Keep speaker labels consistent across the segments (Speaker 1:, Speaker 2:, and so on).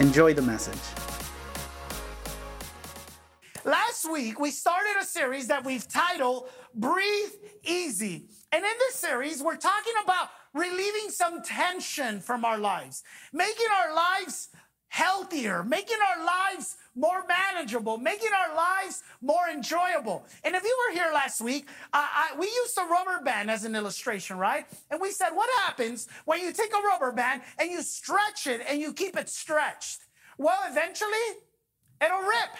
Speaker 1: Enjoy the message.
Speaker 2: Last week, we started a series that we've titled Breathe Easy. And in this series, we're talking about relieving some tension from our lives, making our lives healthier, making our lives more manageable, making our lives more enjoyable. And if you were here last week, uh, I, we used a rubber band as an illustration, right? And we said, what happens when you take a rubber band and you stretch it and you keep it stretched? Well, eventually it'll rip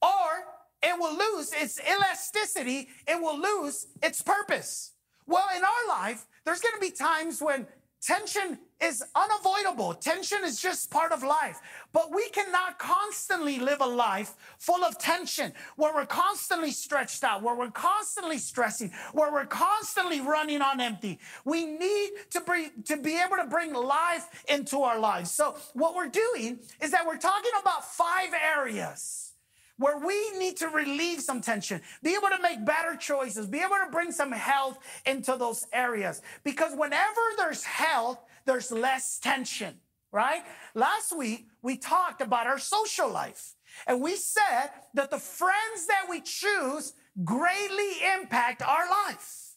Speaker 2: or it will lose its elasticity, it will lose its purpose. Well, in our life, there's going to be times when tension is unavoidable. Tension is just part of life. But we cannot constantly live a life full of tension where we're constantly stretched out, where we're constantly stressing, where we're constantly running on empty. We need to be, to be able to bring life into our lives. So what we're doing is that we're talking about five areas where we need to relieve some tension, be able to make better choices, be able to bring some health into those areas. Because whenever there's health, there's less tension, right? Last week, we talked about our social life. And we said that the friends that we choose greatly impact our life.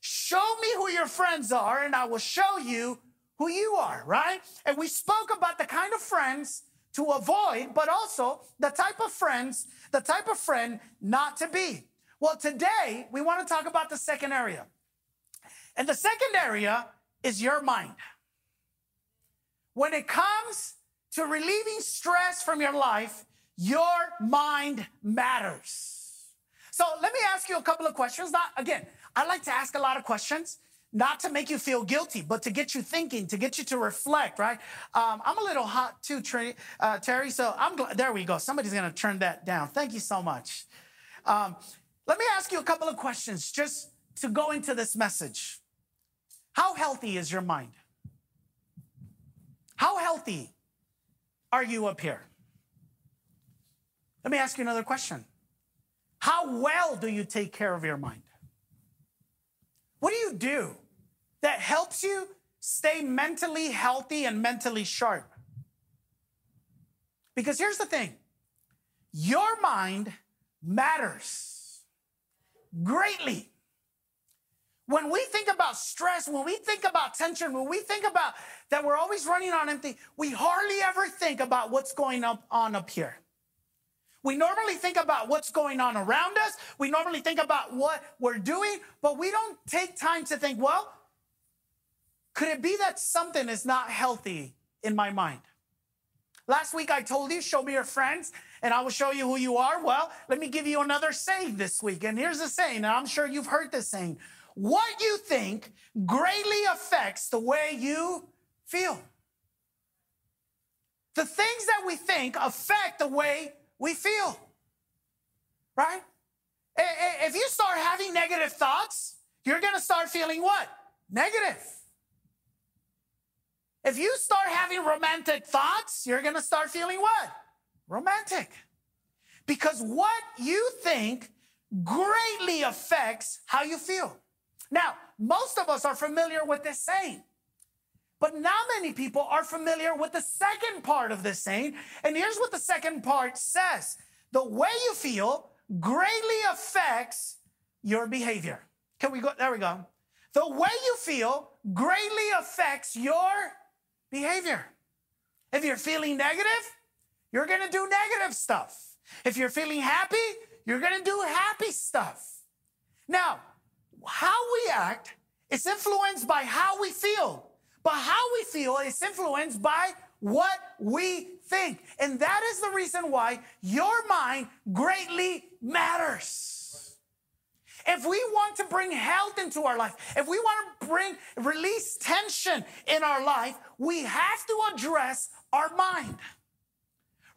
Speaker 2: Show me who your friends are, and I will show you who you are, right? And we spoke about the kind of friends to avoid, but also the type of friends, the type of friend not to be. Well, today we want to talk about the second area. And the second area is your mind. When it comes to relieving stress from your life, your mind matters. So let me ask you a couple of questions. Not again, I like to ask a lot of questions not to make you feel guilty, but to get you thinking, to get you to reflect, right? Um, I'm a little hot too, Terry, uh, Terry so I'm glad. There we go. Somebody's going to turn that down. Thank you so much. Um, let me ask you a couple of questions just to go into this message. How healthy is your mind? How healthy are you up here? Let me ask you another question. How well do you take care of your mind? What do you do that helps you stay mentally healthy and mentally sharp? Because here's the thing your mind matters greatly. When we think about stress, when we think about tension, when we think about that we're always running on empty, we hardly ever think about what's going on up here. We normally think about what's going on around us. We normally think about what we're doing, but we don't take time to think, well, could it be that something is not healthy in my mind? Last week I told you, show me your friends and I will show you who you are. Well, let me give you another saying this week. And here's the saying, and I'm sure you've heard this saying what you think greatly affects the way you feel. The things that we think affect the way we feel. Right? If you start having negative thoughts, you're to start feeling what? Negative. If you start having romantic thoughts, you're to start feeling what? Romantic. Because what you think greatly affects how you feel. Now, most of us are familiar with this saying. But not many people are familiar with the second part of this saying. And here's what the second part says The way you feel greatly affects your behavior. Can we go? There we go. The way you feel greatly affects your behavior. If you're feeling negative, you're going to do negative stuff. If you're feeling happy, you're going to do happy stuff. Now, how we act is influenced by how we feel. But how we feel is influenced by what we think. And that is the reason why your mind greatly matters. If we want to bring health into our life, if we want to bring release tension in our life, we have to address our mind.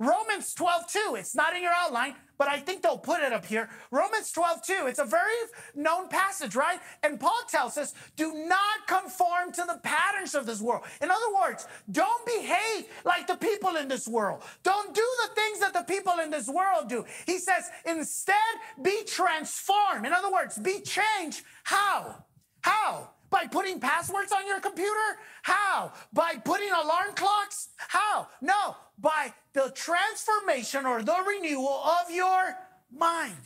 Speaker 2: Romans 12, 2. It's not in your outline, but I think they'll put it up here. Romans 12, 2. It's a very known passage, right? And Paul tells us, do not conform to the patterns of this world. In other words, don't behave like the people in this world. Don't do the things that the people in this world do. He says, instead, be transformed. In other words, be changed. How? How? By putting passwords on your computer? How? By putting alarm clocks? How? No, by the transformation or the renewal of your mind.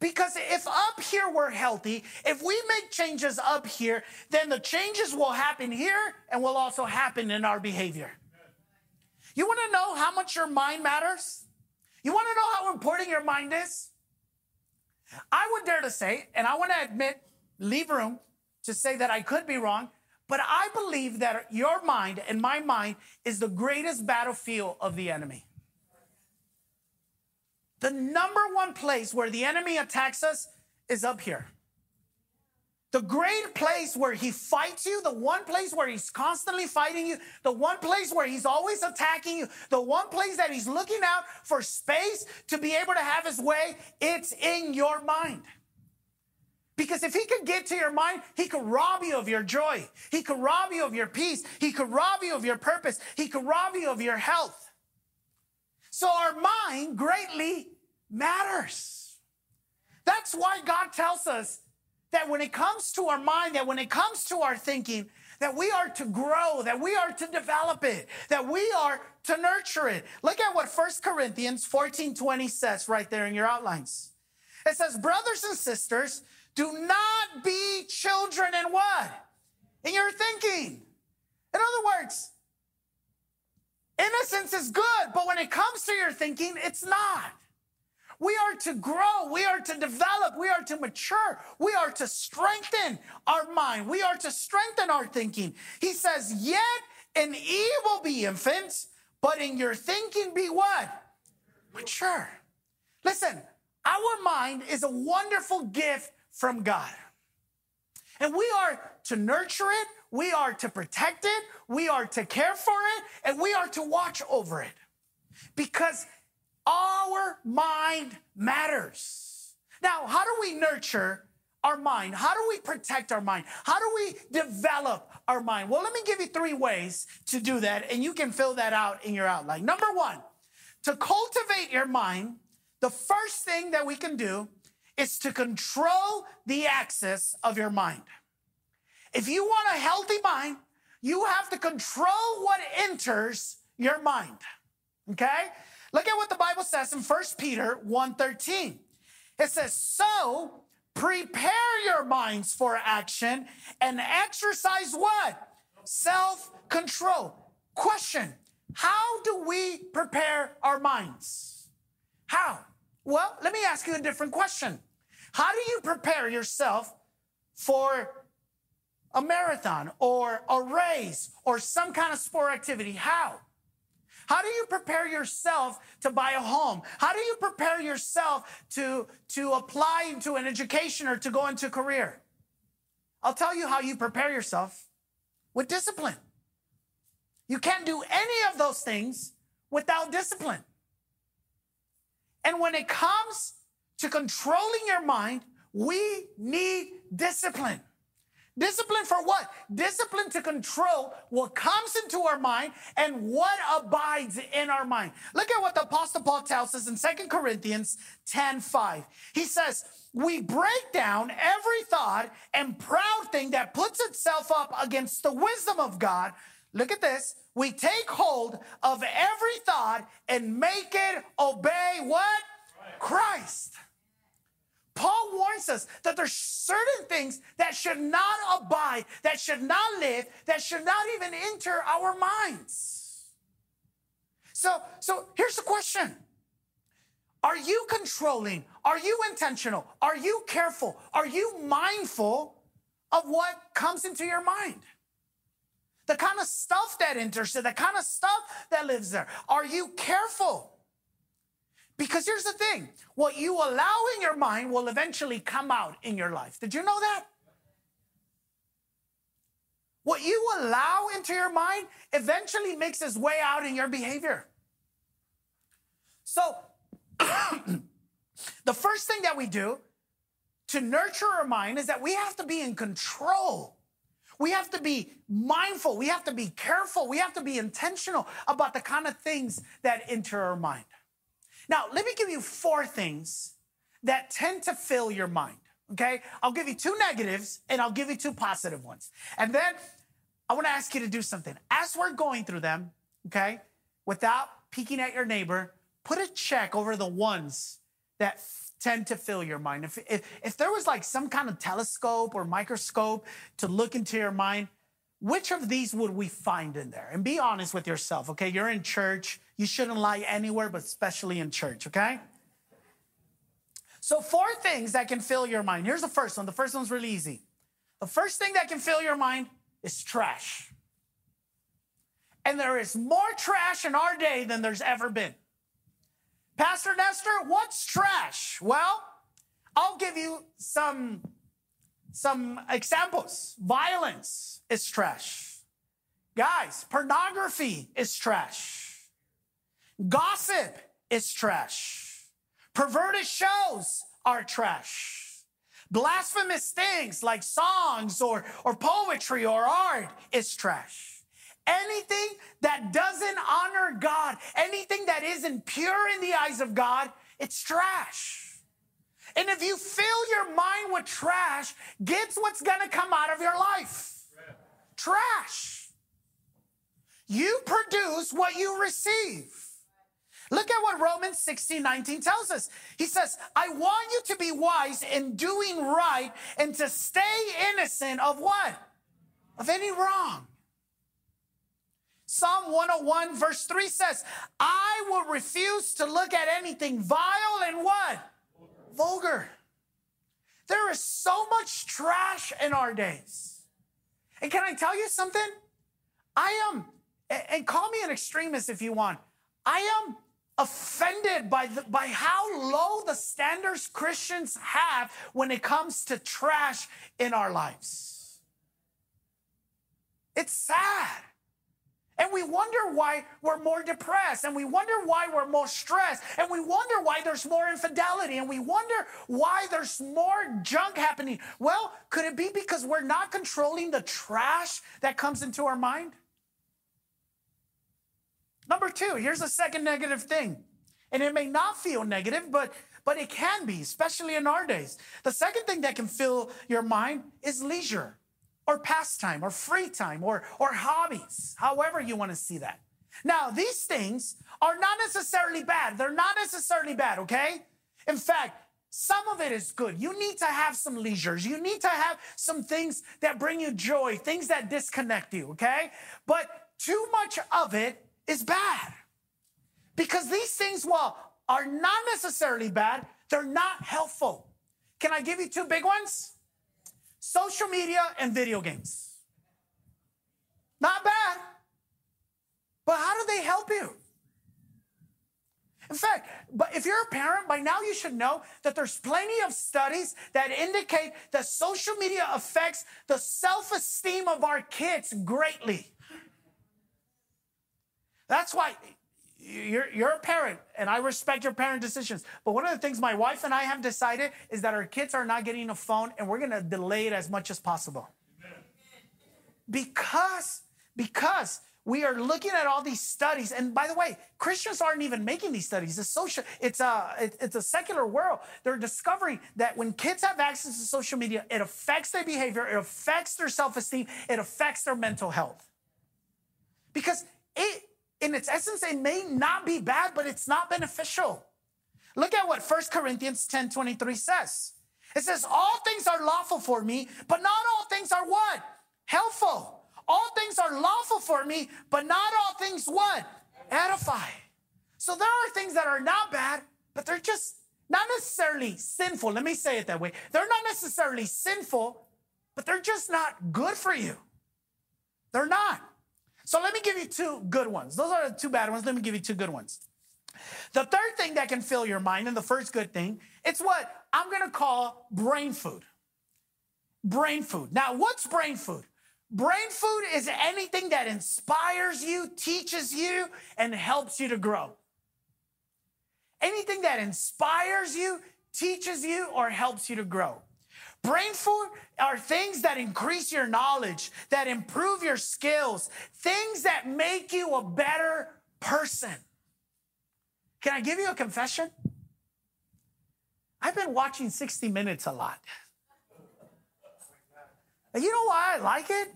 Speaker 2: Because if up here we're healthy, if we make changes up here, then the changes will happen here and will also happen in our behavior. You want to know how much your mind matters? You want to know how important your mind is? I would dare to say, and I want to admit, leave room to say that I could be wrong, but I believe that your mind and my mind is the greatest battlefield of the enemy. The number one place where the enemy attacks us is up here. The great place where he fights you, the one place where he's constantly fighting you, the one place where he's always attacking you, the one place that he's looking out for space to be able to have his way, it's in your mind. Because if he could get to your mind, he could rob you of your joy. He could rob you of your peace. He could rob you of your purpose. He could rob you of your health. So our mind greatly matters. That's why God tells us that when it comes to our mind, that when it comes to our thinking, that we are to grow, that we are to develop it, that we are to nurture it. Look at what 1 Corinthians 14 20 says right there in your outlines. It says, Brothers and sisters, do not be children in what? In your thinking. In other words, innocence is good, but when it comes to your thinking, it's not. We are to grow. We are to develop. We are to mature. We are to strengthen our mind. We are to strengthen our thinking. He says, Yet in evil be infants, but in your thinking be what? Mature. Listen, our mind is a wonderful gift from God. And we are to nurture it, we are to protect it, we are to care for it, and we are to watch over it. Because our mind matters. Now, how do we nurture our mind? How do we protect our mind? How do we develop our mind? Well, let me give you three ways to do that, and you can fill that out in your outline. Number one, to cultivate your mind, the first thing that we can do is to control the access of your mind. If you want a healthy mind, you have to control what enters your mind. Okay? Look at what the Bible says in 1 Peter 1:13. It says, "So prepare your minds for action and exercise what? Self-control." Question: How do we prepare our minds? How? Well, let me ask you a different question. How do you prepare yourself for a marathon or a race or some kind of sport activity? How? How do you prepare yourself to buy a home? How do you prepare yourself to, to apply into an education or to go into career? I'll tell you how you prepare yourself with discipline. You can't do any of those things without discipline. And when it comes to controlling your mind, we need discipline. Discipline for what? Discipline to control what comes into our mind and what abides in our mind. Look at what the Apostle Paul tells us in Second Corinthians 10 5. He says, We break down every thought and proud thing that puts itself up against the wisdom of God. Look at this. We take hold of every thought and make it obey what? Christ. Paul warns us that there's certain things that should not abide, that should not live, that should not even enter our minds. So, so here's the question. Are you controlling? Are you intentional? Are you careful? Are you mindful of what comes into your mind? The kind of stuff that enters the kind of stuff that lives there. Are you careful? Because here's the thing what you allow in your mind will eventually come out in your life. Did you know that? What you allow into your mind eventually makes its way out in your behavior. So, the first thing that we do to nurture our mind is that we have to be in control. We have to be mindful. We have to be careful. We have to be intentional about the kind of things that enter our mind. Now, let me give you four things that tend to fill your mind. Okay? I'll give you two negatives and I'll give you two positive ones. And then I want to ask you to do something. As we're going through them, okay, without peeking at your neighbor, put a check over the ones that f- tend to fill your mind. If, if, if there was like some kind of telescope or microscope to look into your mind, which of these would we find in there? And be honest with yourself, okay? You're in church. You shouldn't lie anywhere, but especially in church, okay? So, four things that can fill your mind. Here's the first one. The first one's really easy. The first thing that can fill your mind is trash. And there is more trash in our day than there's ever been. Pastor Nestor, what's trash? Well, I'll give you some, some examples. Violence is trash. Guys, pornography is trash. Gossip is trash. Perverted shows are trash. Blasphemous things like songs or, or poetry or art is trash. Anything that doesn't honor God, anything that isn't pure in the eyes of God, it's trash. And if you fill your mind with trash, guess what's gonna come out of your life? Trash. You produce what you receive. Look at what Romans 16, 19 tells us. He says, I want you to be wise in doing right and to stay innocent of what? Of any wrong. Psalm 101, verse 3 says, I will refuse to look at anything vile and what? Vulgar. There is so much trash in our days. And can I tell you something? I am, and call me an extremist if you want, I am offended by, the, by how low the standards Christians have when it comes to trash in our lives. It's sad. And we wonder why we're more depressed, and we wonder why we're more stressed, and we wonder why there's more infidelity, and we wonder why there's more junk happening. Well, could it be because we're not controlling the trash that comes into our mind? Number two, here's a second negative thing. And it may not feel negative, but, but it can be, especially in our days. The second thing that can fill your mind is leisure or pastime or free time or, or hobbies, however you want to see that. Now, these things are not necessarily bad. They're not necessarily bad, okay? In fact, some of it is good. You need to have some leisures. You need to have some things that bring you joy, things that disconnect you, okay? But too much of it is bad. Because these things, while are not necessarily bad, they're not helpful. Can I give you two big ones? Social media and video games. Not bad. But how do they help you? In fact, but if you're a parent, by now you should know that there's plenty of studies that indicate that social media affects the self-esteem of our kids greatly. That's why you're, you're a parent and I respect your parent decisions. But one of the things my wife and I have decided is that our kids are not getting a phone and we're going to delay it as much as possible. Because, because we are looking at all these studies. And by the way, Christians aren't even making these studies. It's social, it's uh, a, it's a secular world. They're discovering that when kids have access to social media, it affects their behavior, it affects their self-esteem, it affects their mental health. Because it, in its essence, it may not be bad, but it's not beneficial. Look at what 1 Corinthians 10 23 says. It says, All things are lawful for me, but not all things are what? Helpful. All things are lawful for me, but not all things what? Edify. So there are things that are not bad, but they're just not necessarily sinful. Let me say it that way. They're not necessarily sinful, but they're just not good for you. They're not. So let me give you two good ones. Those are the two bad ones. Let me give you two good ones. The third thing that can fill your mind, and the first good thing, it's what I'm gonna call brain food. Brain food. Now, what's brain food? Brain food is anything that inspires you, teaches you, and helps you to grow. anything that inspires you, teaches you, or helps you to grow. Brain food are things that increase your knowledge, that improve your skills, things that make you a better person. Can I give you a confession? I've been watching 60 Minutes a lot. You know why I like it?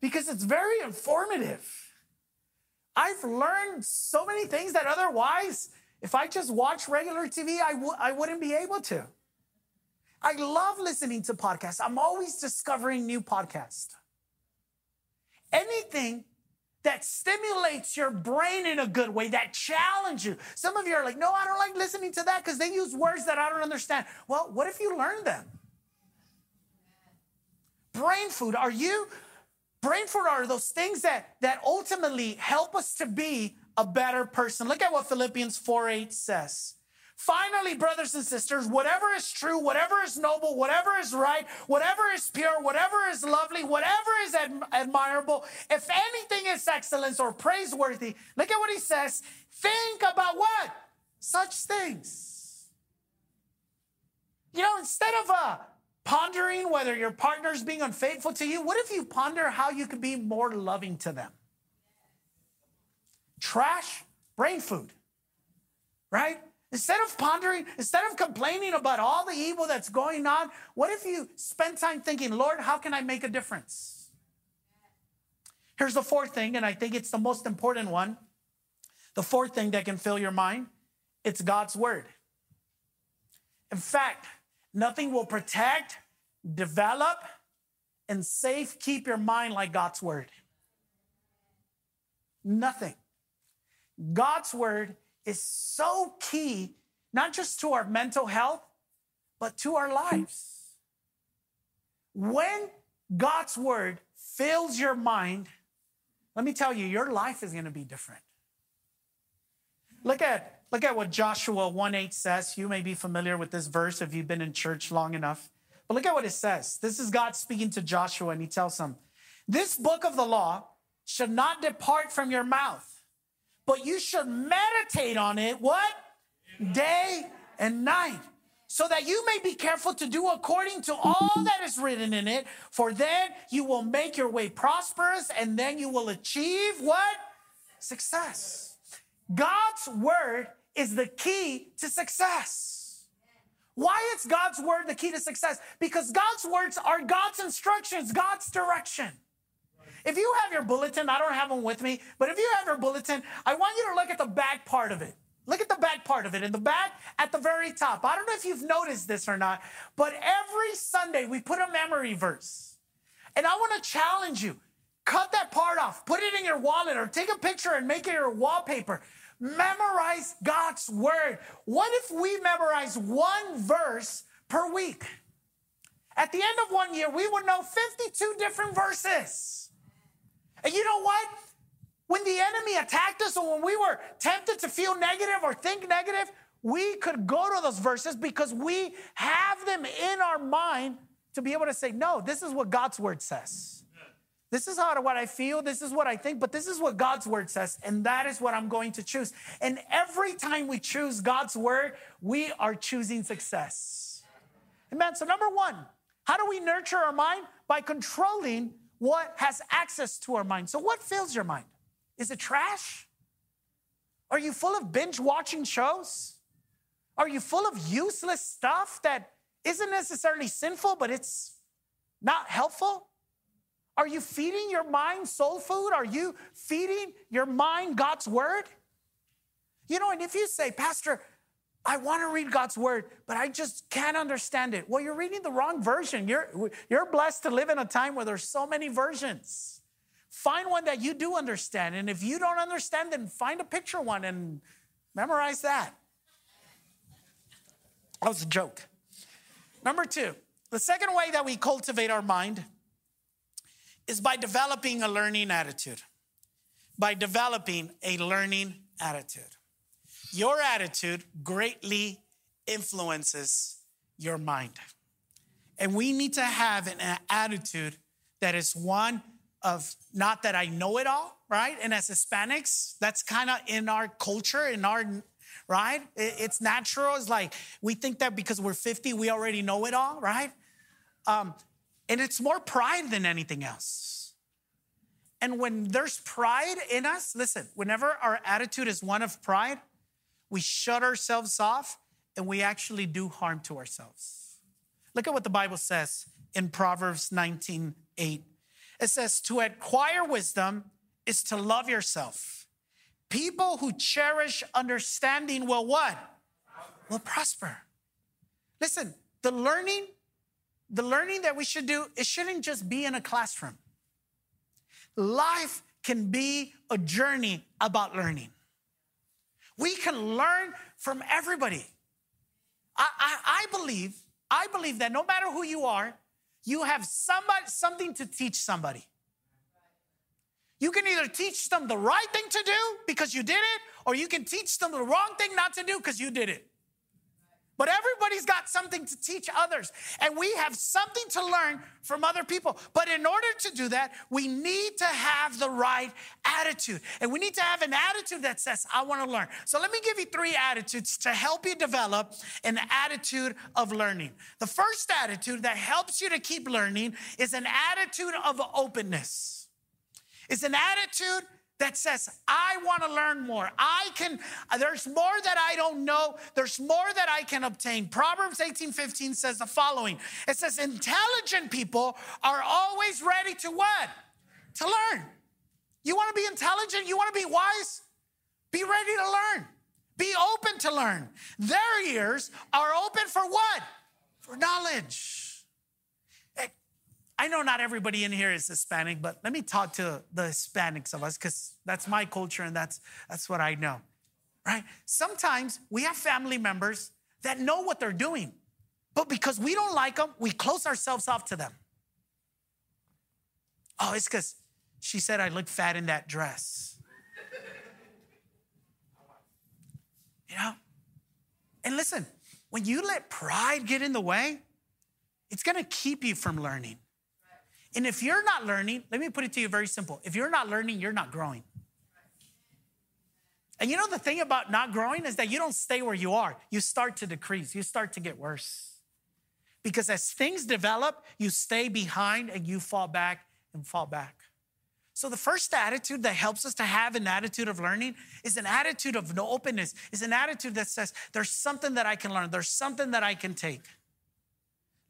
Speaker 2: Because it's very informative. I've learned so many things that otherwise, if I just watch regular TV, I w- I wouldn't be able to. I love listening to podcasts. I'm always discovering new podcasts. Anything that stimulates your brain in a good way, that challenge you. Some of you are like, no, I don't like listening to that because they use words that I don't understand. Well, what if you learn them? Brain food, are you? Brain food are those things that, that ultimately help us to be a better person. Look at what Philippians 4 8 says. Finally, brothers and sisters, whatever is true, whatever is noble, whatever is right, whatever is pure, whatever is lovely, whatever is ad- admirable, if anything is excellence or praiseworthy, look at what he says. Think about what? Such things. You know, instead of uh, pondering whether your partner is being unfaithful to you, what if you ponder how you can be more loving to them? Trash, brain food, right? Instead of pondering, instead of complaining about all the evil that's going on, what if you spend time thinking, Lord, how can I make a difference? Here's the fourth thing, and I think it's the most important one. The fourth thing that can fill your mind it's God's word. In fact, nothing will protect, develop, and safe keep your mind like God's word. Nothing. God's word is so key, not just to our mental health, but to our lives. When God's word fills your mind, let me tell you, your life is going to be different. Look at, look at what Joshua 1 8 says. You may be familiar with this verse if you've been in church long enough. But look at what it says. This is God speaking to Joshua, and he tells him, This book of the law should not depart from your mouth but you should meditate on it what? Day and night. So that you may be careful to do according to all that is written in it, for then you will make your way prosperous and then you will achieve what? Success. God's word is the key to success. Why is God's word the key to success? Because God's words are God's instructions, God's direction. If you have your bulletin, I don't have them with me, but if you have your bulletin, I want you to look at the back part of it. Look at the back part of it. In the back, at the very top. I don't know if you've noticed this or not, but every Sunday we put a memory verse. And I want to challenge you cut that part off, put it in your wallet, or take a picture and make it your wallpaper. Memorize God's word. What if we memorize one verse per week? At the end of one year, we would know 52 different verses. And you know what? When the enemy attacked us or when we were tempted to feel negative or think negative, we could go to those verses because we have them in our mind to be able to say, no, this is what God's word says. This is how what I feel, this is what I think, but this is what God's word says, and that is what I'm going to choose. And every time we choose God's word, we are choosing success. Amen. So, number one, how do we nurture our mind? By controlling what has access to our mind. So, what fills your mind? Is it trash? Are you full of binge watching shows? Are you full of useless stuff that isn't necessarily sinful, but it's not helpful? Are you feeding your mind soul food? Are you feeding your mind God's word? You know, and if you say, Pastor, I want to read God's word, but I just can't understand it. Well, you're reading the wrong version. You're, you're blessed to live in a time where there's so many versions. Find one that you do understand. And if you don't understand, then find a picture one and memorize that. That was a joke. Number two, the second way that we cultivate our mind is by developing a learning attitude. By developing a learning attitude. Your attitude greatly influences your mind. And we need to have an attitude that is one of not that I know it all, right? And as Hispanics, that's kind of in our culture, in our right? It's natural. It's like we think that because we're 50, we already know it all, right? Um, and it's more pride than anything else. And when there's pride in us, listen, whenever our attitude is one of pride, we shut ourselves off and we actually do harm to ourselves. Look at what the Bible says in Proverbs 19 8. It says, To acquire wisdom is to love yourself. People who cherish understanding will what? Will prosper. Listen, the learning, the learning that we should do, it shouldn't just be in a classroom. Life can be a journey about learning. We can learn from everybody. I, I, I believe, I believe that no matter who you are, you have somebody, something to teach somebody. You can either teach them the right thing to do because you did it, or you can teach them the wrong thing not to do because you did it. But everybody's got something to teach others, and we have something to learn from other people. But in order to do that, we need to have the right attitude. And we need to have an attitude that says, I want to learn. So let me give you three attitudes to help you develop an attitude of learning. The first attitude that helps you to keep learning is an attitude of openness. It's an attitude that says, I want to learn more. I can, there's more that I don't know. There's more that I can obtain. Proverbs 18 15 says the following It says, intelligent people are always ready to what? To learn. You want to be intelligent? You want to be wise? Be ready to learn. Be open to learn. Their ears are open for what? For knowledge. I know not everybody in here is Hispanic, but let me talk to the Hispanics of us because that's my culture and that's, that's what I know, right? Sometimes we have family members that know what they're doing, but because we don't like them, we close ourselves off to them. Oh, it's because she said I look fat in that dress. you know? And listen, when you let pride get in the way, it's gonna keep you from learning. And if you're not learning, let me put it to you very simple. If you're not learning, you're not growing. And you know the thing about not growing is that you don't stay where you are. You start to decrease. You start to get worse. Because as things develop, you stay behind and you fall back and fall back. So the first attitude that helps us to have an attitude of learning is an attitude of no openness, is an attitude that says, there's something that I can learn, there's something that I can take.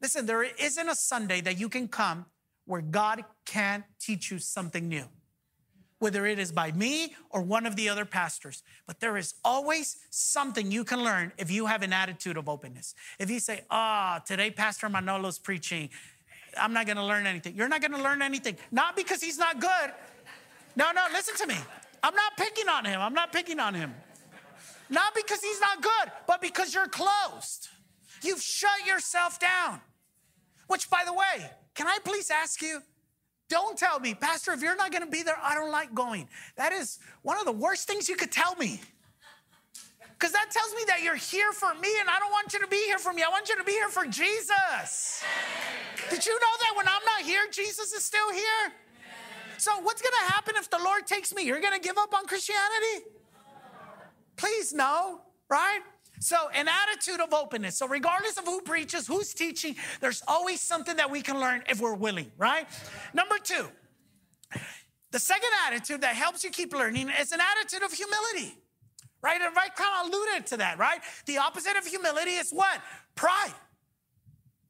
Speaker 2: Listen, there isn't a Sunday that you can come where God can teach you something new, whether it is by me or one of the other pastors. But there is always something you can learn if you have an attitude of openness. If you say, ah, oh, today Pastor Manolo's preaching, I'm not gonna learn anything. You're not gonna learn anything. Not because he's not good. No, no, listen to me. I'm not picking on him. I'm not picking on him. Not because he's not good, but because you're closed. You've shut yourself down. Which, by the way, can I please ask you? Don't tell me, Pastor, if you're not going to be there, I don't like going. That is one of the worst things you could tell me. Because that tells me that you're here for me and I don't want you to be here for me. I want you to be here for Jesus. Did you know that when I'm not here, Jesus is still here? So, what's going to happen if the Lord takes me? You're going to give up on Christianity? Please, no, right? So, an attitude of openness. So, regardless of who preaches, who's teaching, there's always something that we can learn if we're willing, right? Number two, the second attitude that helps you keep learning is an attitude of humility, right? And right kind of alluded to that, right? The opposite of humility is what? Pride.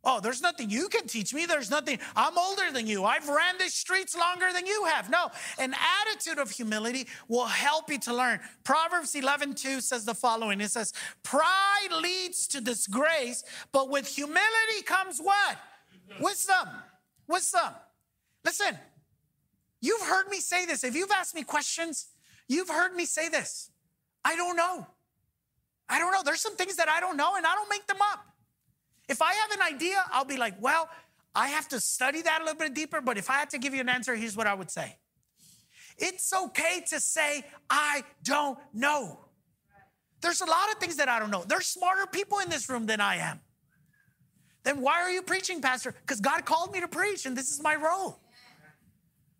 Speaker 2: Oh, there's nothing you can teach me. There's nothing. I'm older than you. I've ran the streets longer than you have. No, an attitude of humility will help you to learn. Proverbs 11, 2 says the following It says, Pride leads to disgrace, but with humility comes what? Wisdom. Wisdom. Listen, you've heard me say this. If you've asked me questions, you've heard me say this. I don't know. I don't know. There's some things that I don't know, and I don't make them up. If I have an idea, I'll be like, well, I have to study that a little bit deeper, but if I had to give you an answer, here's what I would say. It's okay to say, I don't know. There's a lot of things that I don't know. There's smarter people in this room than I am. Then why are you preaching, Pastor? Because God called me to preach and this is my role.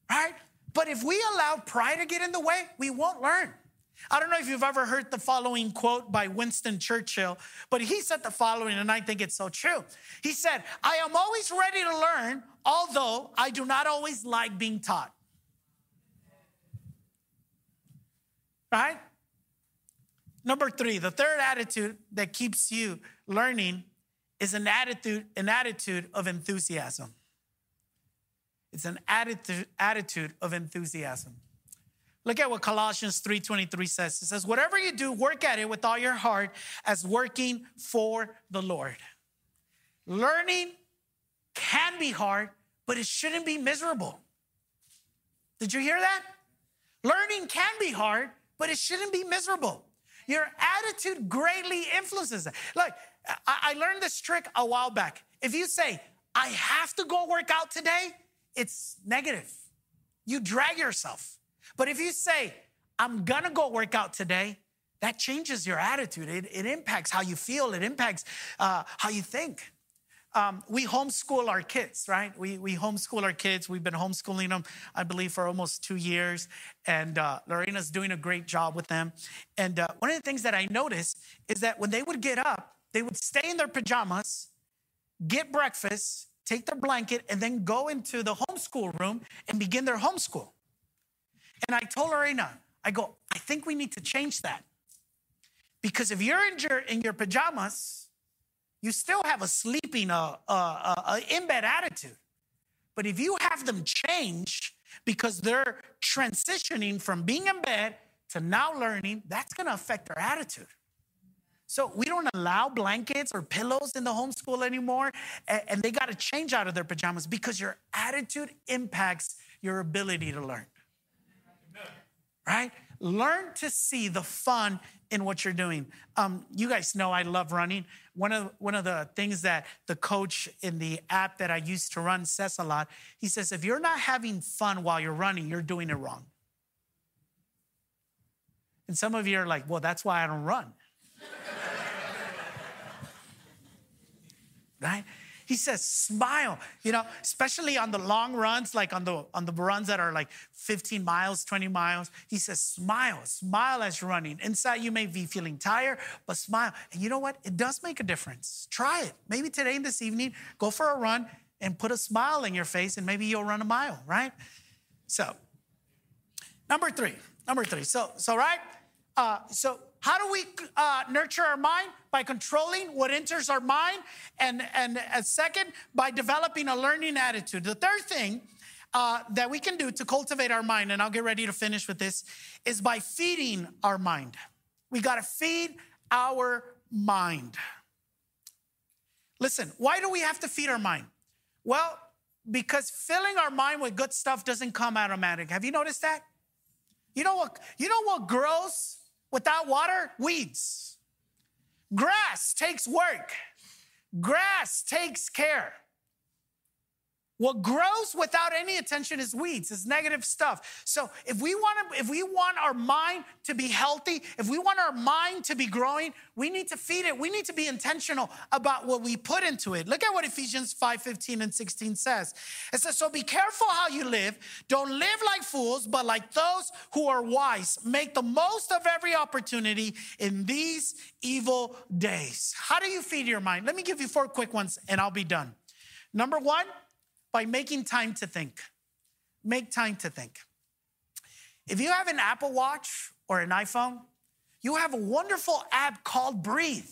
Speaker 2: Right? But if we allow pride to get in the way, we won't learn. I don't know if you've ever heard the following quote by Winston Churchill, but he said the following, and I think it's so true. He said, I am always ready to learn, although I do not always like being taught. Right? Number three, the third attitude that keeps you learning is an attitude, an attitude of enthusiasm. It's an attitude, attitude of enthusiasm. Look at what Colossians 3:23 says. It says, "Whatever you do, work at it with all your heart as working for the Lord." Learning can be hard, but it shouldn't be miserable. Did you hear that? Learning can be hard, but it shouldn't be miserable. Your attitude greatly influences that. Like, I learned this trick a while back. If you say, I have to go work out today, it's negative. You drag yourself. But if you say, I'm gonna go work out today, that changes your attitude. It, it impacts how you feel, it impacts uh, how you think. Um, we homeschool our kids, right? We, we homeschool our kids. We've been homeschooling them, I believe, for almost two years. And uh, Lorena's doing a great job with them. And uh, one of the things that I noticed is that when they would get up, they would stay in their pajamas, get breakfast, take their blanket, and then go into the homeschool room and begin their homeschool. And I told Lorena, I go, I think we need to change that. Because if you're in your, in your pajamas, you still have a sleeping, uh, uh, uh, in bed attitude. But if you have them change because they're transitioning from being in bed to now learning, that's gonna affect their attitude. So we don't allow blankets or pillows in the homeschool anymore, and they got to change out of their pajamas because your attitude impacts your ability to learn right? Learn to see the fun in what you're doing. Um, you guys know I love running. One of one of the things that the coach in the app that I used to run says a lot. He says, if you're not having fun while you're running, you're doing it wrong. And some of you are like, well, that's why I don't run. right? He says, smile, you know, especially on the long runs, like on the on the runs that are like 15 miles, 20 miles. He says, smile, smile as you're running. Inside, you may be feeling tired, but smile. And you know what? It does make a difference. Try it. Maybe today and this evening, go for a run and put a smile in your face, and maybe you'll run a mile, right? So, number three, number three. So, so right? Uh, so how do we uh, nurture our mind? By controlling what enters our mind. And, and second, by developing a learning attitude. The third thing uh, that we can do to cultivate our mind, and I'll get ready to finish with this, is by feeding our mind. We got to feed our mind. Listen, why do we have to feed our mind? Well, because filling our mind with good stuff doesn't come automatic. Have you noticed that? You know what? You know what grows Without water, weeds. Grass takes work. Grass takes care. What grows without any attention is weeds, is negative stuff. So if we want to, if we want our mind to be healthy, if we want our mind to be growing, we need to feed it. We need to be intentional about what we put into it. Look at what Ephesians 5, 15 and 16 says. It says, So be careful how you live. Don't live like fools, but like those who are wise. Make the most of every opportunity in these evil days. How do you feed your mind? Let me give you four quick ones and I'll be done. Number one, by making time to think. Make time to think. If you have an Apple Watch or an iPhone, you have a wonderful app called Breathe.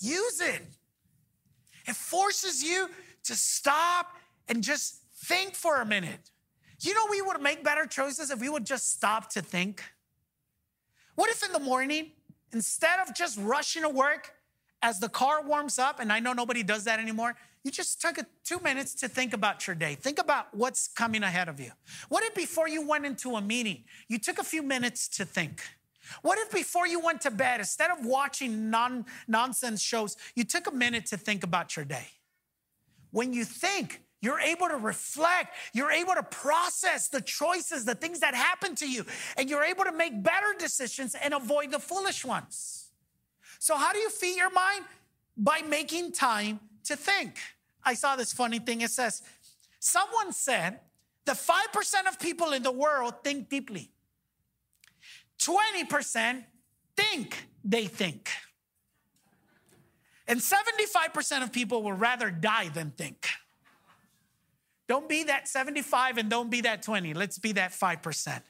Speaker 2: Use it. It forces you to stop and just think for a minute. You know, we would make better choices if we would just stop to think. What if in the morning, instead of just rushing to work, as the car warms up, and I know nobody does that anymore, you just took a, two minutes to think about your day. Think about what's coming ahead of you. What if before you went into a meeting, you took a few minutes to think? What if before you went to bed, instead of watching non, nonsense shows, you took a minute to think about your day? When you think, you're able to reflect. You're able to process the choices, the things that happen to you, and you're able to make better decisions and avoid the foolish ones. So, how do you feed your mind? By making time to think. I saw this funny thing. It says, someone said that 5% of people in the world think deeply. 20% think they think. And 75% of people will rather die than think. Don't be that 75 and don't be that 20. Let's be that 5%.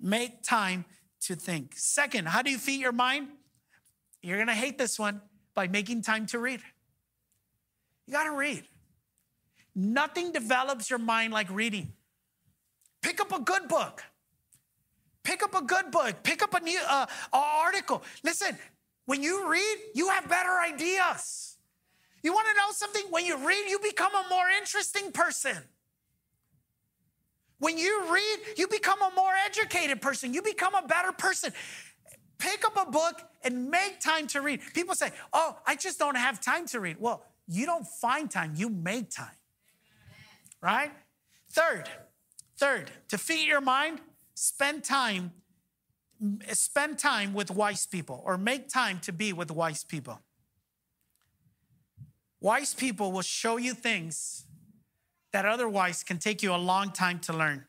Speaker 2: Make time to think. Second, how do you feed your mind? You're going to hate this one by making time to read. You got to read. Nothing develops your mind like reading. Pick up a good book. Pick up a good book. Pick up a new uh, article. Listen, when you read, you have better ideas. You want to know something? When you read, you become a more interesting person. When you read, you become a more educated person. You become a better person. Pick up a book and make time to read. People say, Oh, I just don't have time to read. Well, you don't find time, you make time. Right? Third, third, to feed your mind, spend time spend time with wise people or make time to be with wise people. Wise people will show you things that otherwise can take you a long time to learn.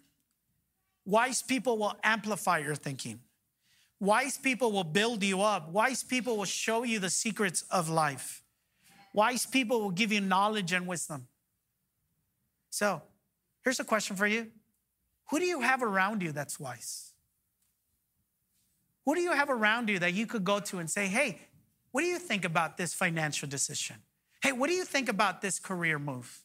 Speaker 2: Wise people will amplify your thinking. Wise people will build you up. Wise people will show you the secrets of life. Wise people will give you knowledge and wisdom. So, here's a question for you Who do you have around you that's wise? Who do you have around you that you could go to and say, hey, what do you think about this financial decision? Hey, what do you think about this career move?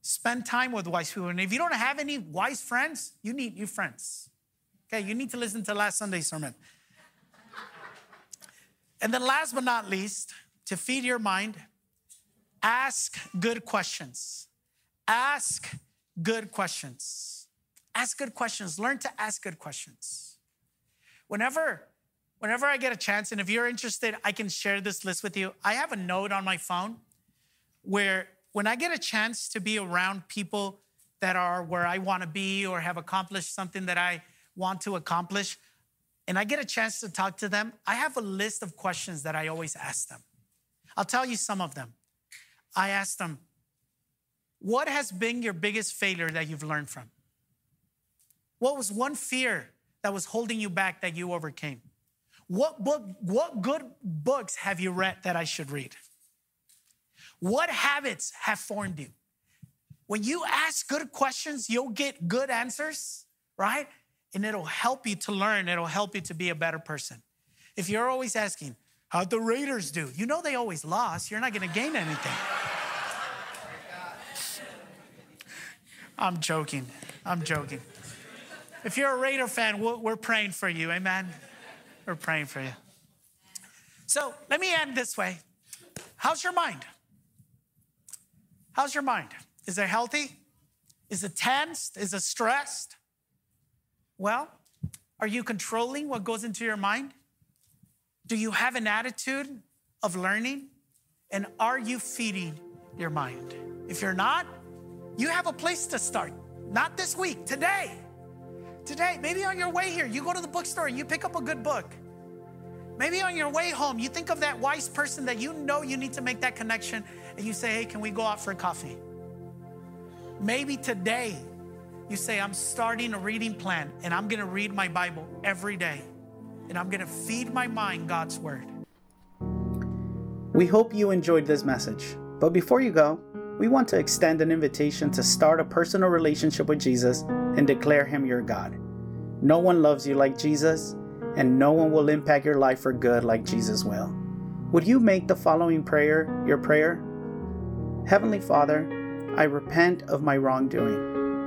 Speaker 2: Spend time with wise people. And if you don't have any wise friends, you need new friends. Okay, you need to listen to last Sunday's sermon. and then, last but not least, to feed your mind, ask good questions. Ask good questions. Ask good questions. Learn to ask good questions. Whenever whenever I get a chance, and if you're interested, I can share this list with you. I have a note on my phone where when I get a chance to be around people that are where I want to be or have accomplished something that I want to accomplish, and I get a chance to talk to them, I have a list of questions that I always ask them. I'll tell you some of them. I ask them, What has been your biggest failure that you've learned from? What was one fear that was holding you back that you overcame? What book, what good books have you read that I should read? What habits have formed you? When you ask good questions, you'll get good answers, right? And it'll help you to learn, it'll help you to be a better person. If you're always asking, how'd the Raiders do? You know they always lost, you're not gonna gain anything. I'm joking, I'm joking. If you're a Raider fan, we're praying for you, amen? We're praying for you. So let me end this way. How's your mind? How's your mind? Is it healthy? Is it tensed? Is it stressed? Well, are you controlling what goes into your mind? Do you have an attitude of learning? And are you feeding your mind? If you're not, you have a place to start. Not this week, today. Today, maybe on your way here, you go to the bookstore and you pick up a good book. Maybe on your way home, you think of that wise person that you know you need to make that connection and you say, hey, can we go out for coffee? Maybe today, you say, I'm starting a reading plan and I'm gonna read my Bible every day and I'm gonna feed my mind God's Word.
Speaker 1: We hope you enjoyed this message. But before you go, we want to extend an invitation to start a personal relationship with Jesus and declare Him your God. No one loves you like Jesus, and no one will impact your life for good like Jesus will. Would you make the following prayer your prayer? Heavenly Father, I repent of my wrongdoing.